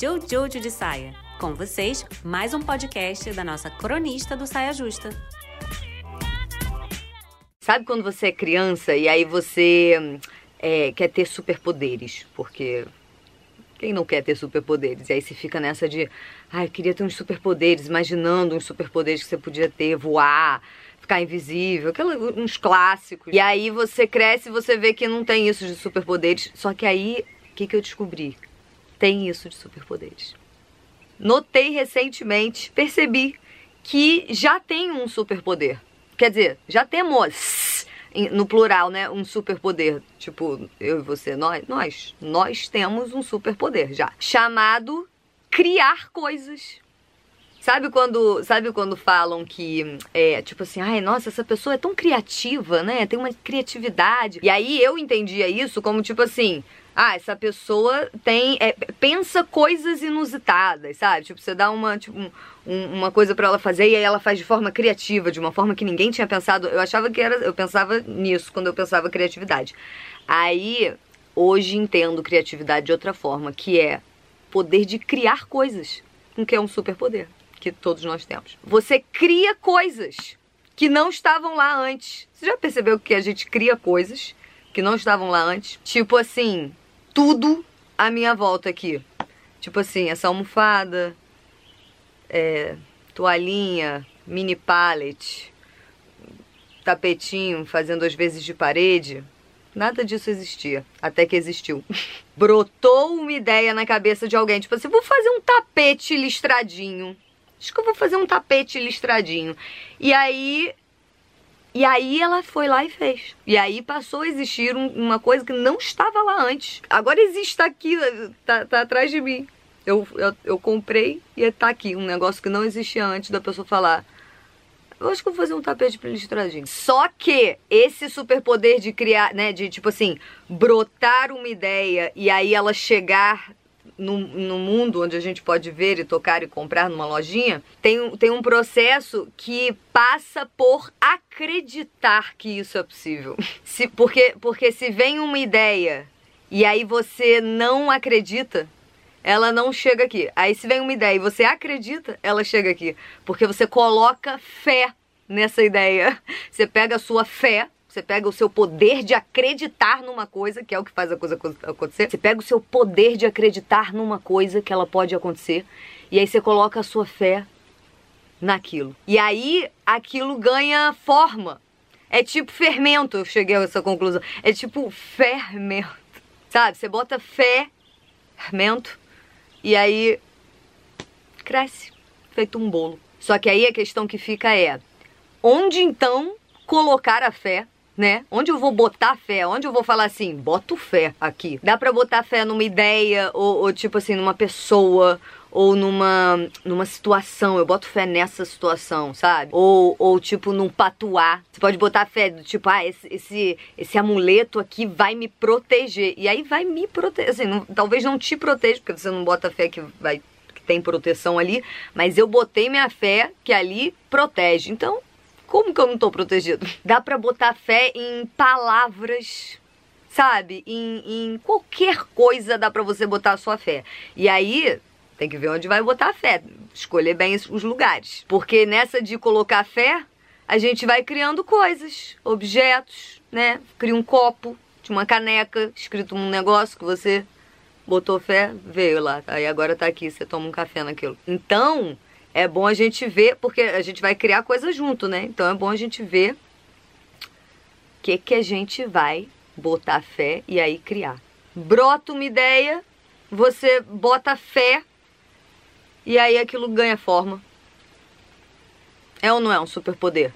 Jojo de Saia. Com vocês, mais um podcast da nossa cronista do Saia Justa. Sabe quando você é criança e aí você é, quer ter superpoderes? Porque quem não quer ter superpoderes? E aí você fica nessa de, ai, eu queria ter uns superpoderes, imaginando uns superpoderes que você podia ter, voar, ficar invisível, aquela, uns clássicos. E aí você cresce e você vê que não tem isso de superpoderes. Só que aí, o que, que eu descobri? Tem isso de superpoderes. Notei recentemente, percebi que já tem um superpoder. Quer dizer, já temos no plural, né, um superpoder, tipo, eu e você, nós, nós, nós temos um superpoder já, chamado criar coisas. Sabe quando, sabe quando falam que é tipo assim, ai, nossa, essa pessoa é tão criativa, né? Tem uma criatividade. E aí eu entendia isso como tipo assim, ah, essa pessoa tem é, pensa coisas inusitadas, sabe? Tipo, você dá uma tipo, um, uma coisa para ela fazer e aí ela faz de forma criativa, de uma forma que ninguém tinha pensado. Eu achava que era, eu pensava nisso quando eu pensava criatividade. Aí hoje entendo criatividade de outra forma, que é poder de criar coisas, que é um superpoder que todos nós temos. Você cria coisas que não estavam lá antes. Você já percebeu que a gente cria coisas que não estavam lá antes? Tipo assim, tudo à minha volta aqui. Tipo assim, essa almofada, é, toalhinha, mini pallet, tapetinho fazendo às vezes de parede. Nada disso existia, até que existiu. Brotou uma ideia na cabeça de alguém, tipo assim, vou fazer um tapete listradinho. Acho que eu vou fazer um tapete listradinho. E aí. E aí ela foi lá e fez. E aí passou a existir um, uma coisa que não estava lá antes. Agora existe, tá aqui, tá, tá atrás de mim. Eu, eu, eu comprei e tá aqui. Um negócio que não existia antes da pessoa falar. Eu acho que eu vou fazer um tapete listradinho. Só que esse superpoder de criar, né, de tipo assim, brotar uma ideia e aí ela chegar no, no, mundo onde a gente pode ver e tocar e comprar numa lojinha, tem, tem um processo que passa por acreditar que isso é possível. Se, porque, porque se vem uma ideia e aí você não acredita, ela não chega aqui. Aí se vem uma ideia e você acredita, ela chega aqui. Porque você coloca fé nessa ideia. Você pega a sua fé você pega o seu poder de acreditar numa coisa, que é o que faz a coisa acontecer. Você pega o seu poder de acreditar numa coisa que ela pode acontecer. E aí você coloca a sua fé naquilo. E aí aquilo ganha forma. É tipo fermento, eu cheguei a essa conclusão. É tipo fermento. Sabe? Você bota fé, fermento, e aí cresce, feito um bolo. Só que aí a questão que fica é: onde então colocar a fé né? Onde eu vou botar fé? Onde eu vou falar assim, boto fé aqui? Dá pra botar fé numa ideia, ou, ou tipo assim, numa pessoa, ou numa, numa situação, eu boto fé nessa situação, sabe? Ou, ou tipo num patuá. Você pode botar fé do tipo, ah, esse, esse, esse amuleto aqui vai me proteger. E aí vai me proteger. Assim, não, talvez não te proteja, porque você não bota fé que vai que tem proteção ali, mas eu botei minha fé que ali protege. Então, como que eu não tô protegido? Dá pra botar fé em palavras, sabe? Em, em qualquer coisa dá pra você botar a sua fé. E aí, tem que ver onde vai botar a fé. Escolher bem os lugares. Porque nessa de colocar fé, a gente vai criando coisas, objetos, né? Cria um copo, de uma caneca, escrito um negócio que você botou fé, veio lá. Aí agora tá aqui, você toma um café naquilo. Então, é bom a gente ver, porque a gente vai criar coisa junto, né? Então é bom a gente ver o que, que a gente vai botar fé e aí criar. Brota uma ideia, você bota fé e aí aquilo ganha forma. É ou não é um superpoder?